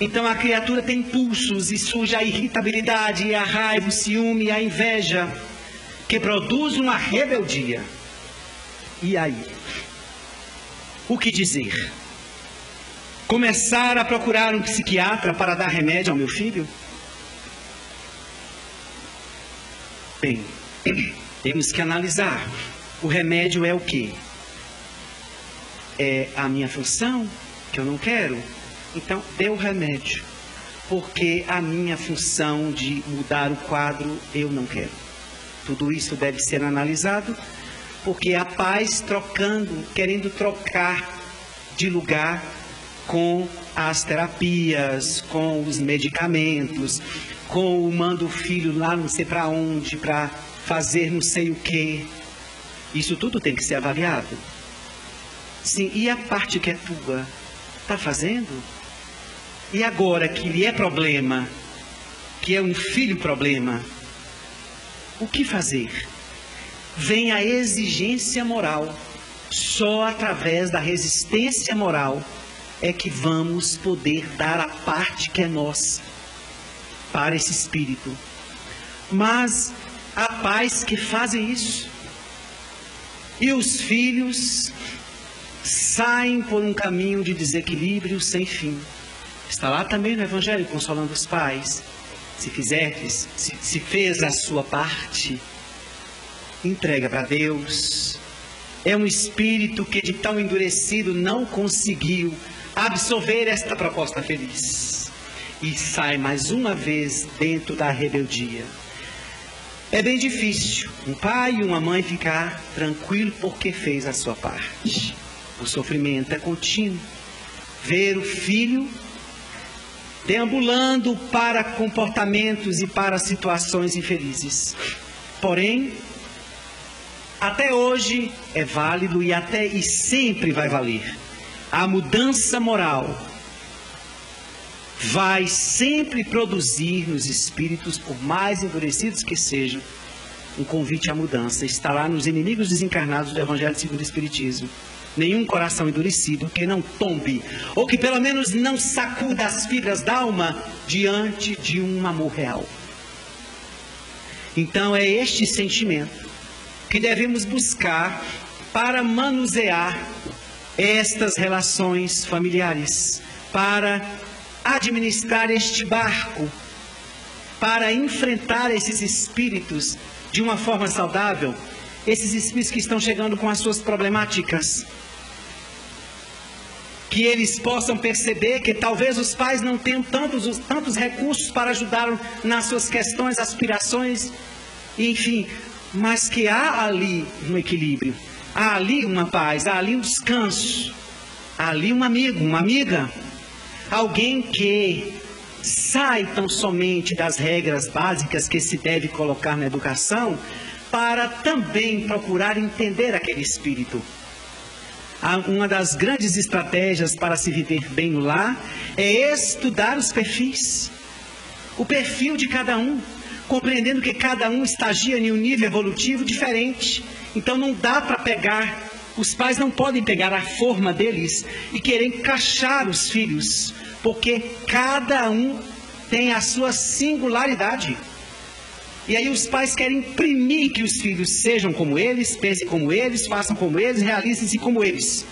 Então a criatura tem impulsos e surge a irritabilidade, a raiva, o ciúme, a inveja, que produz uma rebeldia. E aí? O que dizer? Começar a procurar um psiquiatra para dar remédio ao meu filho? Bem, temos que analisar. O remédio é o quê? é a minha função, que eu não quero, então dê o remédio. Porque a minha função de mudar o quadro eu não quero. Tudo isso deve ser analisado, porque a paz trocando, querendo trocar de lugar com as terapias, com os medicamentos, com o mando o filho lá não sei para onde para fazer não sei o que. Isso tudo tem que ser avaliado. Sim, e a parte que é tua? Está fazendo? E agora que lhe é problema, que é um filho problema, o que fazer? Vem a exigência moral. Só através da resistência moral é que vamos poder dar a parte que é nossa para esse espírito. Mas há pais que fazem isso. E os filhos saem por um caminho de desequilíbrio sem fim. Está lá também no Evangelho, consolando os pais. Se fizerdes, se, se fez a sua parte, entrega para Deus. É um espírito que de tão endurecido não conseguiu absorver esta proposta feliz. E sai mais uma vez dentro da rebeldia. É bem difícil um pai e uma mãe ficar tranquilo porque fez a sua parte. O sofrimento é contínuo. Ver o filho deambulando para comportamentos e para situações infelizes. Porém, até hoje é válido e até e sempre vai valer. A mudança moral vai sempre produzir nos espíritos, por mais endurecidos que sejam, um convite à mudança. Está lá nos inimigos desencarnados do Evangelho segundo o Espiritismo. Nenhum coração endurecido que não tombe, ou que pelo menos não sacuda as fibras da alma diante de um amor real. Então é este sentimento que devemos buscar para manusear estas relações familiares, para administrar este barco, para enfrentar esses espíritos de uma forma saudável, esses espíritos que estão chegando com as suas problemáticas. Que eles possam perceber que talvez os pais não tenham tantos, tantos recursos para ajudar nas suas questões, aspirações, enfim, mas que há ali um equilíbrio, há ali uma paz, há ali um descanso, há ali um amigo, uma amiga, alguém que sai tão somente das regras básicas que se deve colocar na educação para também procurar entender aquele espírito. Uma das grandes estratégias para se viver bem lar é estudar os perfis, o perfil de cada um, compreendendo que cada um estagia em um nível evolutivo diferente. Então não dá para pegar, os pais não podem pegar a forma deles e querer encaixar os filhos porque cada um tem a sua singularidade. E aí os pais querem imprimir que os filhos sejam como eles, pensem como eles, façam como eles, realizem-se como eles.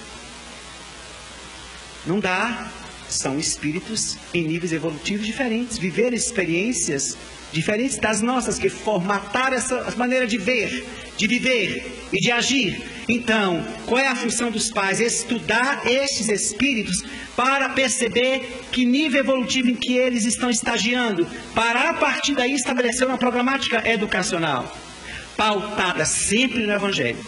Não dá. São espíritos em níveis evolutivos diferentes, viver experiências diferentes das nossas, que formataram essa maneira de ver, de viver e de agir. Então, qual é a função dos pais? Estudar estes espíritos para perceber que nível evolutivo em que eles estão estagiando, para a partir daí estabelecer uma programática educacional, pautada sempre no Evangelho,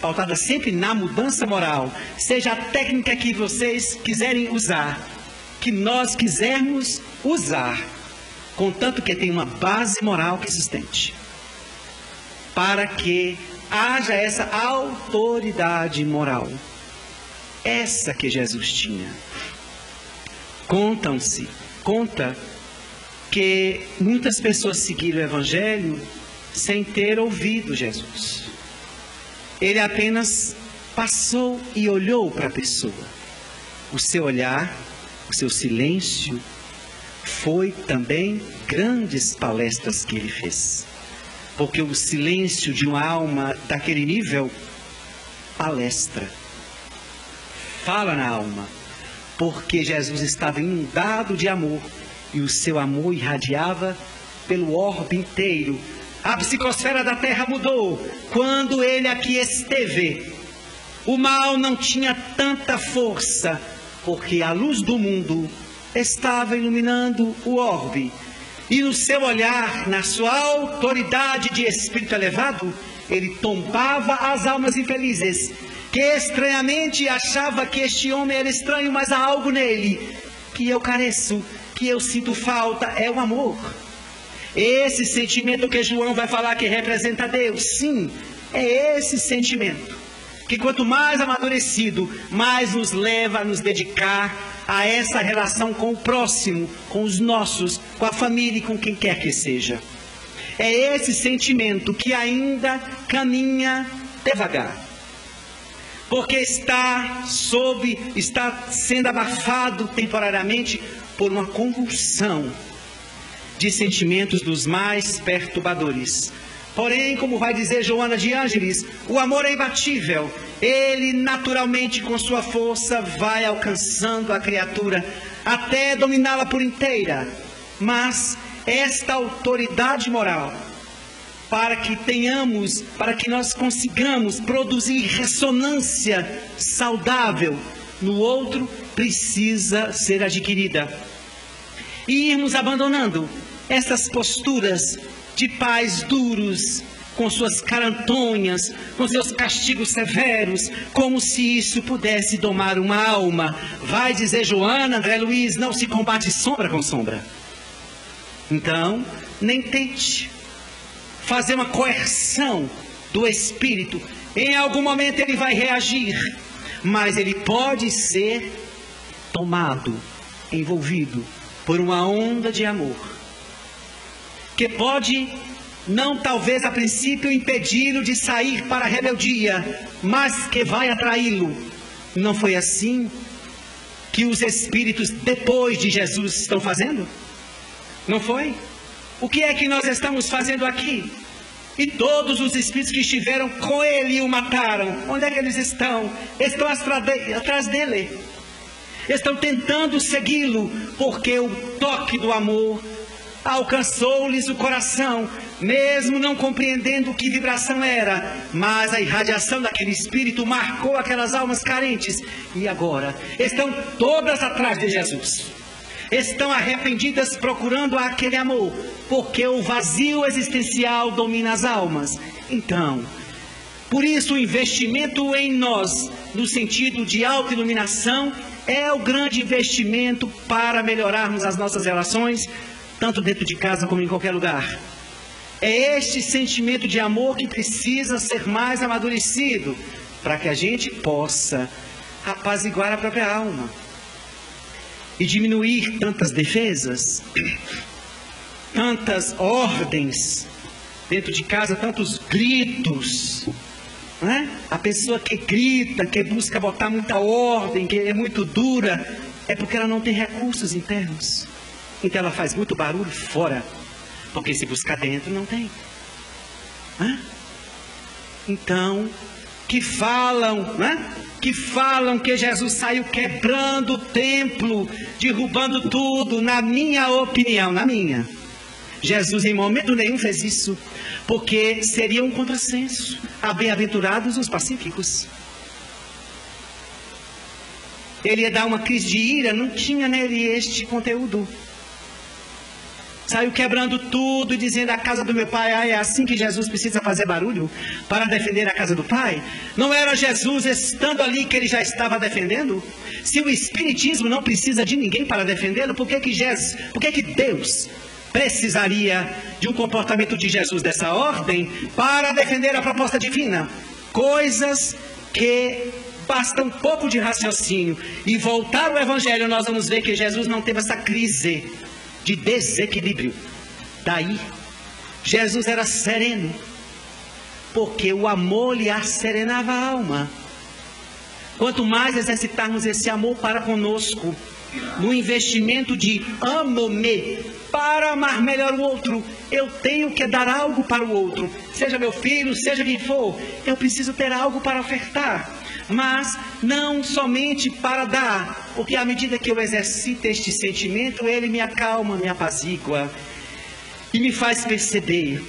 pautada sempre na mudança moral, seja a técnica que vocês quiserem usar, que nós quisermos usar, contanto que tenha uma base moral que sustente, para que haja essa autoridade moral. Essa que Jesus tinha. Contam-se, conta que muitas pessoas seguiram o Evangelho sem ter ouvido Jesus. Ele apenas passou e olhou para a pessoa. O seu olhar, o seu silêncio, foi também grandes palestras que ele fez. Porque o silêncio de uma alma daquele nível palestra. Fala na alma. Porque Jesus estava inundado de amor e o seu amor irradiava pelo orbe inteiro. A psicosfera da terra mudou quando ele aqui esteve. O mal não tinha tanta força, porque a luz do mundo estava iluminando o orbe e no seu olhar, na sua autoridade de espírito elevado, ele tombava as almas infelizes, que estranhamente achava que este homem era estranho, mas há algo nele que eu careço, que eu sinto falta, é o amor. Esse sentimento que João vai falar que representa Deus, sim, é esse sentimento que quanto mais amadurecido, mais nos leva a nos dedicar a essa relação com o próximo, com os nossos, com a família e com quem quer que seja. É esse sentimento que ainda caminha devagar. Porque está sob, está sendo abafado temporariamente por uma convulsão de sentimentos dos mais perturbadores. Porém, como vai dizer Joana de Ângeles, o amor é imbatível. Ele naturalmente, com sua força, vai alcançando a criatura até dominá-la por inteira. Mas esta autoridade moral, para que tenhamos, para que nós consigamos produzir ressonância saudável no outro, precisa ser adquirida. E irmos abandonando essas posturas de pais duros, com suas carantonhas, com seus castigos severos, como se isso pudesse domar uma alma. Vai dizer Joana, André Luiz, não se combate sombra com sombra. Então, nem tente fazer uma coerção do espírito. Em algum momento ele vai reagir, mas ele pode ser tomado, envolvido por uma onda de amor, que pode não talvez a princípio impedi-lo de sair para a rebeldia, mas que vai atraí-lo. Não foi assim que os espíritos depois de Jesus estão fazendo? Não foi? O que é que nós estamos fazendo aqui? E todos os espíritos que estiveram com ele o mataram. Onde é que eles estão? Estão atrás dele. Estão tentando segui-lo, porque o toque do amor alcançou-lhes o coração, mesmo não compreendendo que vibração era, mas a irradiação daquele espírito marcou aquelas almas carentes e agora estão todas atrás de Jesus. Estão arrependidas procurando aquele amor, porque o vazio existencial domina as almas. Então, por isso o investimento em nós, no sentido de autoiluminação, é o grande investimento para melhorarmos as nossas relações, tanto dentro de casa como em qualquer lugar. É este sentimento de amor que precisa ser mais amadurecido para que a gente possa apaziguar a própria alma e diminuir tantas defesas, tantas ordens dentro de casa, tantos gritos. Né? A pessoa que grita, que busca botar muita ordem, que é muito dura, é porque ela não tem recursos internos. Então ela faz muito barulho fora. Porque se buscar dentro, não tem. Hã? Então, que falam, né? que falam que Jesus saiu quebrando o templo, derrubando tudo, na minha opinião, na minha. Jesus em momento nenhum fez isso, porque seria um contrassenso. A bem-aventurados os pacíficos. Ele ia dar uma crise de ira, não tinha nele este conteúdo. Saiu quebrando tudo e dizendo a casa do meu pai, ah, é assim que Jesus precisa fazer barulho para defender a casa do pai? Não era Jesus estando ali que ele já estava defendendo? Se o Espiritismo não precisa de ninguém para defendê-lo, por que que, Jesus, por que que Deus precisaria de um comportamento de Jesus dessa ordem para defender a proposta divina? Coisas que basta um pouco de raciocínio e voltar ao Evangelho, nós vamos ver que Jesus não teve essa crise de desequilíbrio. Daí, Jesus era sereno, porque o amor lhe asserenava a alma. Quanto mais exercitarmos esse amor para conosco, no investimento de amo-me, para amar melhor o outro, eu tenho que dar algo para o outro, seja meu filho, seja quem for, eu preciso ter algo para ofertar mas não somente para dar, porque à medida que eu exercito este sentimento, ele me acalma, me apazigua e me faz perceber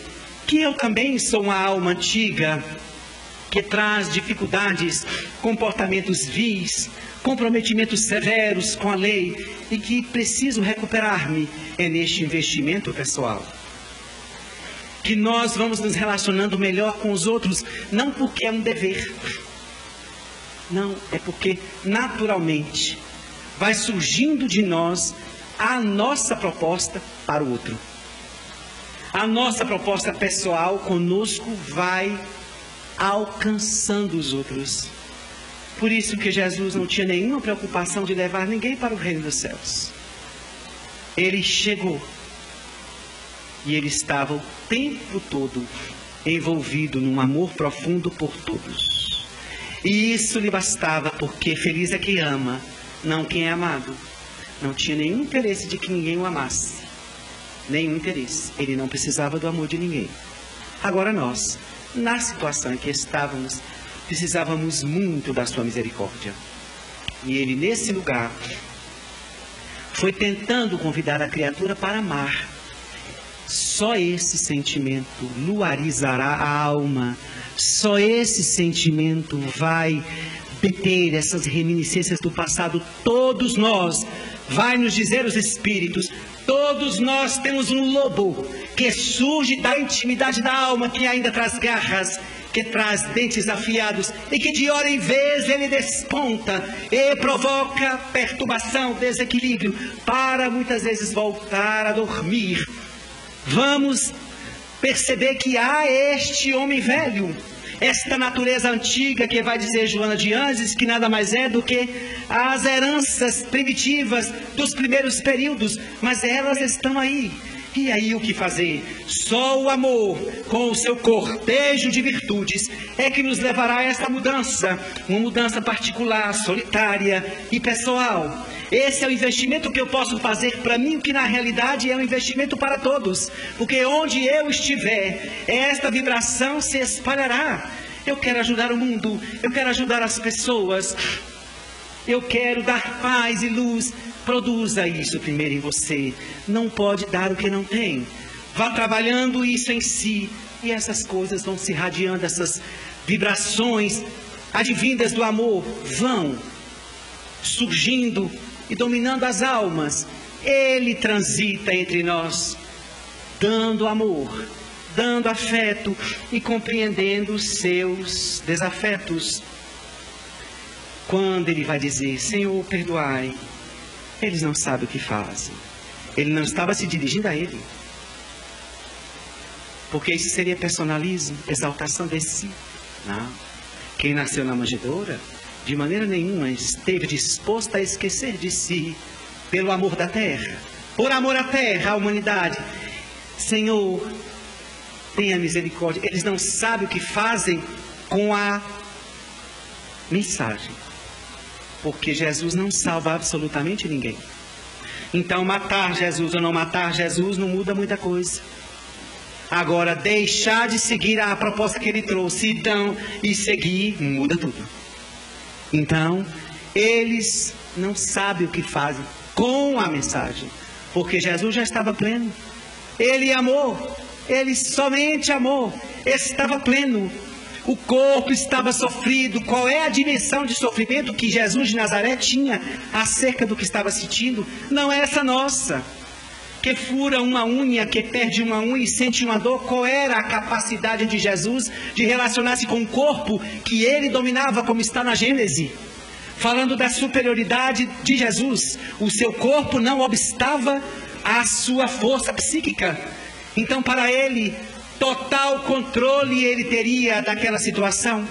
que eu também sou uma alma antiga que traz dificuldades, comportamentos vis, comprometimentos severos com a lei e que preciso recuperar-me é neste investimento pessoal. Que nós vamos nos relacionando melhor com os outros, não porque é um dever, não, é porque naturalmente vai surgindo de nós a nossa proposta para o outro. A nossa proposta pessoal conosco vai alcançando os outros. Por isso que Jesus não tinha nenhuma preocupação de levar ninguém para o reino dos céus. Ele chegou e ele estava o tempo todo envolvido num amor profundo por todos. E isso lhe bastava, porque feliz é quem ama, não quem é amado. Não tinha nenhum interesse de que ninguém o amasse. Nenhum interesse. Ele não precisava do amor de ninguém. Agora nós, na situação em que estávamos, precisávamos muito da sua misericórdia. E ele, nesse lugar, foi tentando convidar a criatura para amar. Só esse sentimento luarizará a alma só esse sentimento vai deter essas reminiscências do passado. Todos nós, vai nos dizer os Espíritos, todos nós temos um lobo que surge da intimidade da alma, que ainda traz garras, que traz dentes afiados e que de hora em vez ele desponta e provoca perturbação, desequilíbrio, para muitas vezes voltar a dormir. Vamos perceber que há este homem velho esta natureza antiga que vai dizer Joana de Anjos, que nada mais é do que as heranças primitivas dos primeiros períodos, mas elas estão aí. E aí o que fazer? Só o amor, com o seu cortejo de virtudes, é que nos levará a esta mudança, uma mudança particular, solitária e pessoal. Esse é o investimento que eu posso fazer para mim, que na realidade é um investimento para todos. Porque onde eu estiver, esta vibração se espalhará. Eu quero ajudar o mundo, eu quero ajudar as pessoas, eu quero dar paz e luz. Produza isso primeiro em você. Não pode dar o que não tem. Vá trabalhando isso em si. E essas coisas vão se irradiando, essas vibrações advindas do amor vão surgindo e dominando as almas, ele transita entre nós, dando amor, dando afeto e compreendendo os seus desafetos. Quando ele vai dizer, Senhor, perdoai, eles não sabem o que fazem. Ele não estava se dirigindo a ele. Porque isso seria personalismo, exaltação de si. Não. Quem nasceu na manjedoura de maneira nenhuma esteve disposto a esquecer de si pelo amor da terra, por amor à terra, à humanidade. Senhor, tenha misericórdia. Eles não sabem o que fazem com a mensagem, porque Jesus não salva absolutamente ninguém. Então, matar Jesus ou não matar Jesus não muda muita coisa. Agora, deixar de seguir a proposta que ele trouxe então, e seguir muda tudo. Então, eles não sabem o que fazem com a mensagem, porque Jesus já estava pleno. Ele amou, ele somente amou, estava pleno. O corpo estava sofrido. Qual é a dimensão de sofrimento que Jesus de Nazaré tinha acerca do que estava sentindo? Não é essa nossa que fura uma unha, que perde uma unha e sente uma dor, qual era a capacidade de Jesus de relacionar-se com o corpo que ele dominava, como está na Gênese? Falando da superioridade de Jesus, o seu corpo não obstava à sua força psíquica. Então, para ele, total controle ele teria daquela situação.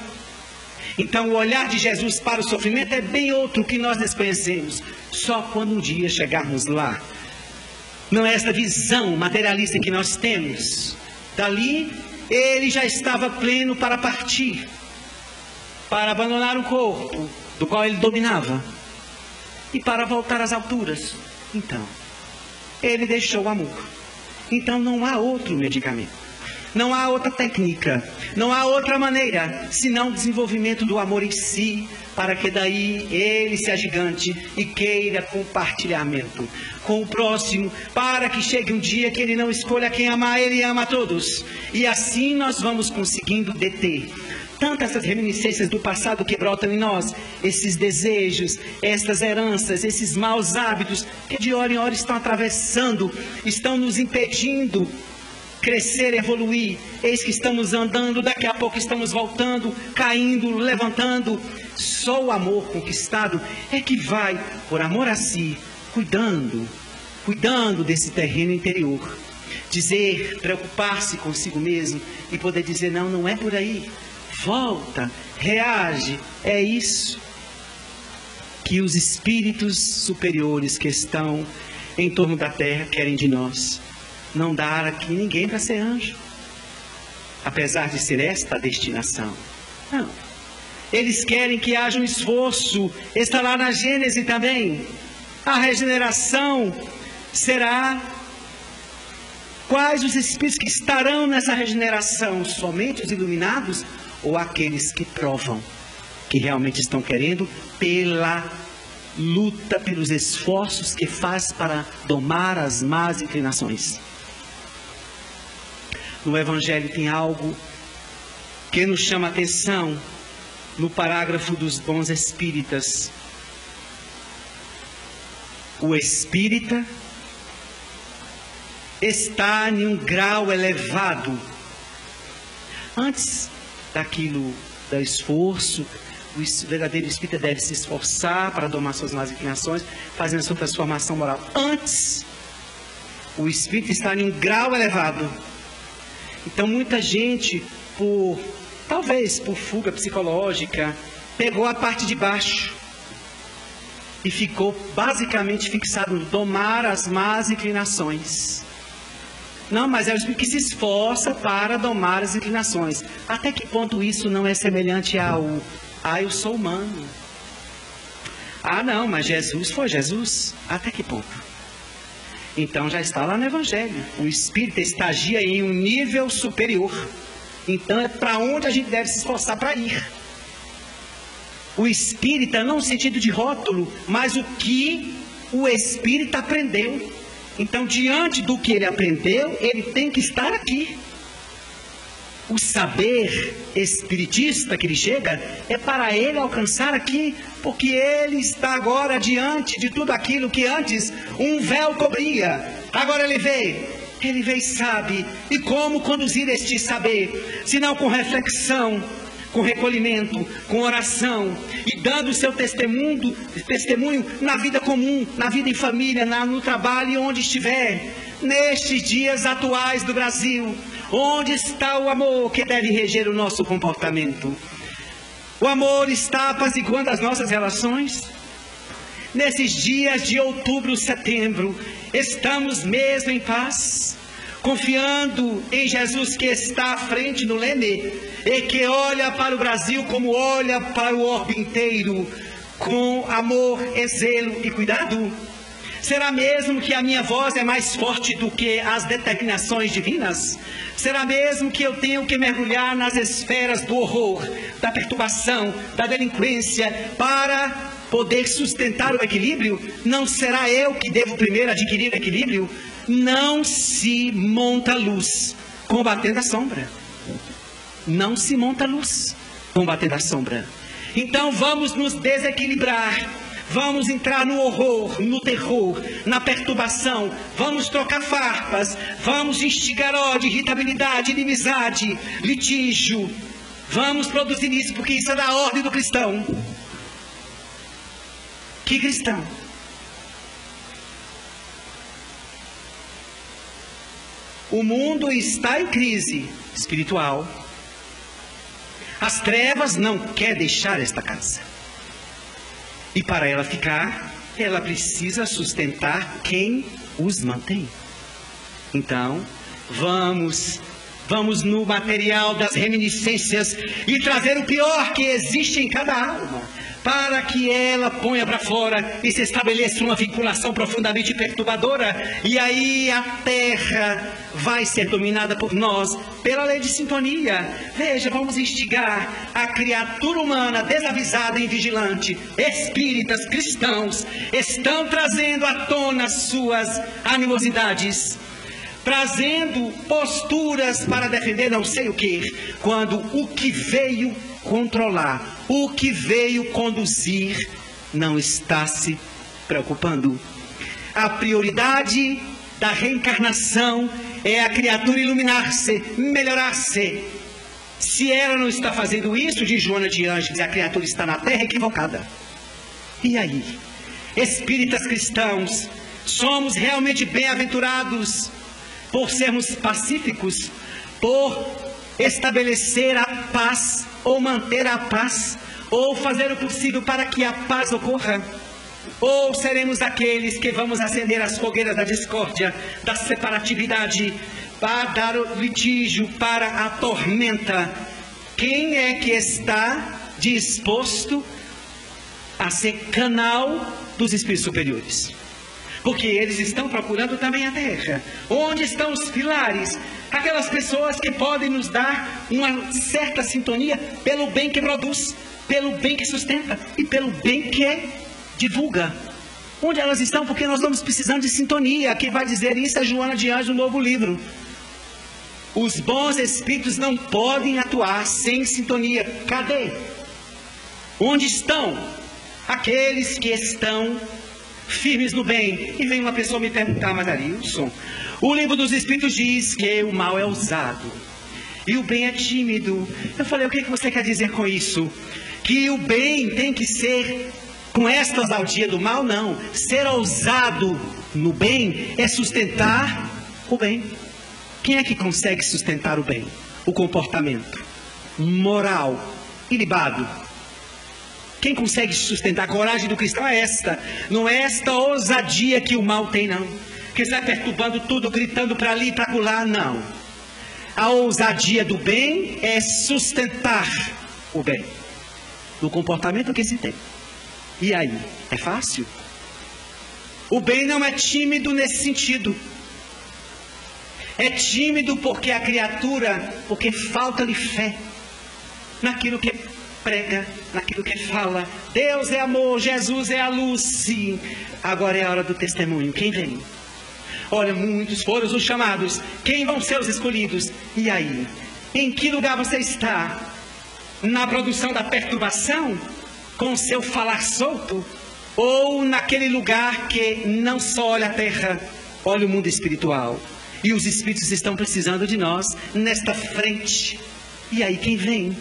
Então, o olhar de Jesus para o sofrimento é bem outro que nós desconhecemos. Só quando um dia chegarmos lá, não é esta visão materialista que nós temos. Dali, ele já estava pleno para partir, para abandonar o corpo do qual ele dominava e para voltar às alturas. Então, ele deixou o amor. Então não há outro medicamento. Não há outra técnica, não há outra maneira, senão o desenvolvimento do amor em si, para que daí ele se agigante e queira compartilhamento com o próximo, para que chegue um dia que ele não escolha quem amar, ele ama todos. E assim nós vamos conseguindo deter tantas essas reminiscências do passado que brotam em nós, esses desejos, estas heranças, esses maus hábitos que de hora em hora estão atravessando, estão nos impedindo crescer, evoluir. Eis que estamos andando, daqui a pouco estamos voltando, caindo, levantando. Só o amor conquistado é que vai, por amor a si, cuidando, cuidando desse terreno interior. Dizer, preocupar-se consigo mesmo e poder dizer: não, não é por aí. Volta, reage. É isso que os espíritos superiores que estão em torno da terra querem de nós não dar aqui ninguém para ser anjo. Apesar de ser esta a destinação. Não. Eles querem que haja um esforço. Está lá na Gênese também. A regeneração será. Quais os espíritos que estarão nessa regeneração? Somente os iluminados ou aqueles que provam que realmente estão querendo pela luta, pelos esforços que faz para domar as más inclinações? no Evangelho tem algo que nos chama a atenção no parágrafo dos bons espíritas. O espírita está em um grau elevado. Antes daquilo, do esforço, o verdadeiro espírita deve se esforçar para domar suas más inclinações, fazendo sua transformação moral. Antes, o espírito está em um grau elevado então, muita gente, por talvez por fuga psicológica, pegou a parte de baixo e ficou basicamente fixado no domar as más inclinações. Não, mas é o Espírito que se esforça para domar as inclinações. Até que ponto isso não é semelhante ao ah, eu sou humano? Ah, não, mas Jesus foi Jesus. Até que ponto? Então já está lá no Evangelho. O Espírito estagia em um nível superior. Então é para onde a gente deve se esforçar para ir. O espírita não no sentido de rótulo, mas o que o espírita aprendeu. Então, diante do que ele aprendeu, ele tem que estar aqui. O saber espiritista que ele chega é para ele alcançar aqui, porque ele está agora diante de tudo aquilo que antes um véu cobria. Agora ele vê, ele vê e sabe. E como conduzir este saber? Senão com reflexão, com recolhimento, com oração e dando o seu testemunho, testemunho na vida comum, na vida em família, na, no trabalho e onde estiver. Nestes dias atuais do Brasil, onde está o amor que deve reger o nosso comportamento? O amor está apaziguando as nossas relações? Nesses dias de outubro, setembro, estamos mesmo em paz? Confiando em Jesus que está à frente no leme e que olha para o Brasil como olha para o orbe inteiro, com amor, zelo e cuidado? Será mesmo que a minha voz é mais forte do que as determinações divinas? Será mesmo que eu tenho que mergulhar nas esferas do horror, da perturbação, da delinquência, para poder sustentar o equilíbrio? Não será eu que devo primeiro adquirir o equilíbrio? Não se monta luz combatendo a sombra. Não se monta luz combatendo a sombra. Então vamos nos desequilibrar. Vamos entrar no horror, no terror, na perturbação. Vamos trocar farpas. Vamos instigar ódio, irritabilidade, inimizade, litígio. Vamos produzir isso, porque isso é da ordem do cristão. Que cristão? O mundo está em crise espiritual. As trevas não quer deixar esta casa. E para ela ficar, ela precisa sustentar quem os mantém. Então, vamos, vamos no material das reminiscências e trazer o pior que existe em cada alma para que ela ponha para fora e se estabeleça uma vinculação profundamente perturbadora, e aí a terra vai ser dominada por nós pela lei de sintonia. Veja, vamos instigar a criatura humana desavisada e vigilante, espíritas cristãos, estão trazendo à tona suas animosidades trazendo posturas para defender não sei o que, quando o que veio controlar, o que veio conduzir, não está se preocupando. A prioridade da reencarnação é a criatura iluminar-se, melhorar-se. Se ela não está fazendo isso, diz Joana de Ângeles, a criatura está na terra equivocada. E aí? Espíritas cristãos, somos realmente bem-aventurados por sermos pacíficos, por estabelecer a paz ou manter a paz, ou fazer o possível para que a paz ocorra. Ou seremos aqueles que vamos acender as fogueiras da discórdia, da separatividade, para dar o litígio, para a tormenta. Quem é que está disposto a ser canal dos espíritos superiores? Porque eles estão procurando também a terra. Onde estão os pilares? Aquelas pessoas que podem nos dar uma certa sintonia pelo bem que produz, pelo bem que sustenta e pelo bem que divulga. Onde elas estão? Porque nós estamos precisando de sintonia. Quem vai dizer isso é Joana de Anjos, no novo livro. Os bons espíritos não podem atuar sem sintonia. Cadê? Onde estão aqueles que estão firmes no bem? E vem uma pessoa me perguntar, mas o livro dos Espíritos diz que o mal é ousado e o bem é tímido. Eu falei, o que, que você quer dizer com isso? Que o bem tem que ser com esta ousadia do mal? Não. Ser ousado no bem é sustentar o bem. Quem é que consegue sustentar o bem? O comportamento. moral ilibado. Quem consegue sustentar a coragem do cristão é esta. Não é esta ousadia que o mal tem, não. Que está perturbando tudo, gritando para ali e para lá, não. A ousadia do bem é sustentar o bem. No comportamento que se tem. E aí? É fácil? O bem não é tímido nesse sentido. É tímido porque a criatura, porque falta-lhe fé naquilo que prega, naquilo que fala. Deus é amor, Jesus é a luz, sim. Agora é a hora do testemunho. Quem vem? Olha, muitos foram os chamados. Quem vão ser os escolhidos? E aí? Em que lugar você está? Na produção da perturbação? Com seu falar solto? Ou naquele lugar que não só olha a terra, olha o mundo espiritual? E os espíritos estão precisando de nós nesta frente. E aí quem vem?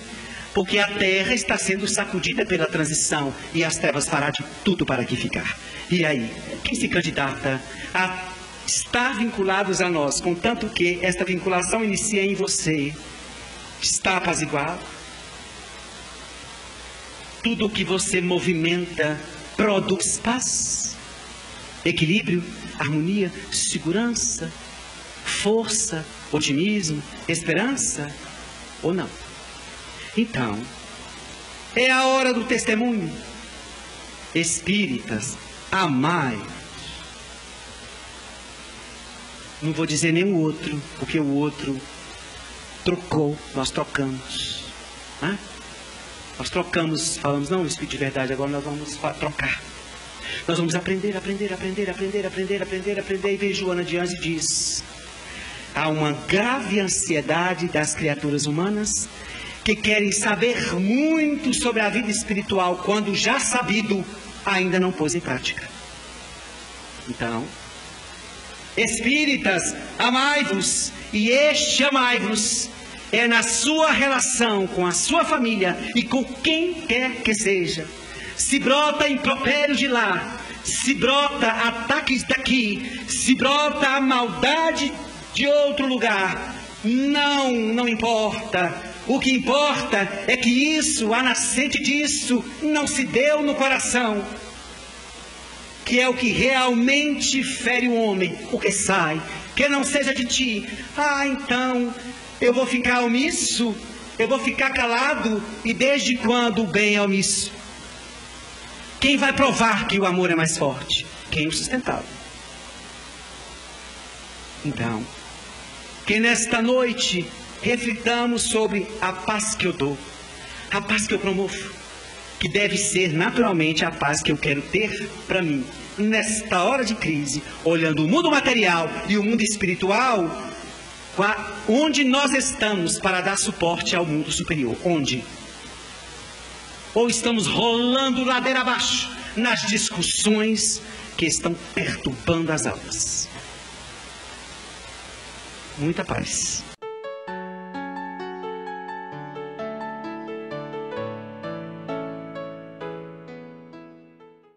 Porque a terra está sendo sacudida pela transição e as trevas fará de tudo para que ficar. E aí, quem se candidata a estar vinculados a nós, contanto que esta vinculação inicia em você, está apaziguado? Tudo o que você movimenta produz paz, equilíbrio, harmonia, segurança, força, otimismo, esperança ou não? Então, é a hora do testemunho. Espíritas, amai. Não vou dizer o outro, porque o outro trocou, nós trocamos. Né? Nós trocamos, falamos, não, Espírito de verdade, agora nós vamos trocar. Nós vamos aprender, aprender, aprender, aprender, aprender, aprender, aprender. E veio Joana de Anjos e diz: há uma grave ansiedade das criaturas humanas que querem saber muito sobre a vida espiritual quando já sabido ainda não pôs em prática. Então, espíritas, amai-vos, e este amai-vos é na sua relação com a sua família e com quem quer que seja. Se brota impropério de lá, se brota ataques daqui, se brota a maldade de outro lugar. Não, não importa. O que importa é que isso, a nascente disso, não se deu no coração. Que é o que realmente fere o homem, o que sai. Que não seja de ti. Ah, então eu vou ficar omisso, eu vou ficar calado. E desde quando o bem é omisso? Quem vai provar que o amor é mais forte? Quem o sustentava. Então, que nesta noite reflitamos sobre a paz que eu dou, a paz que eu promovo, que deve ser naturalmente a paz que eu quero ter para mim. Nesta hora de crise, olhando o mundo material e o mundo espiritual, onde nós estamos para dar suporte ao mundo superior? Onde? Ou estamos rolando ladeira abaixo nas discussões que estão perturbando as almas? muita paz.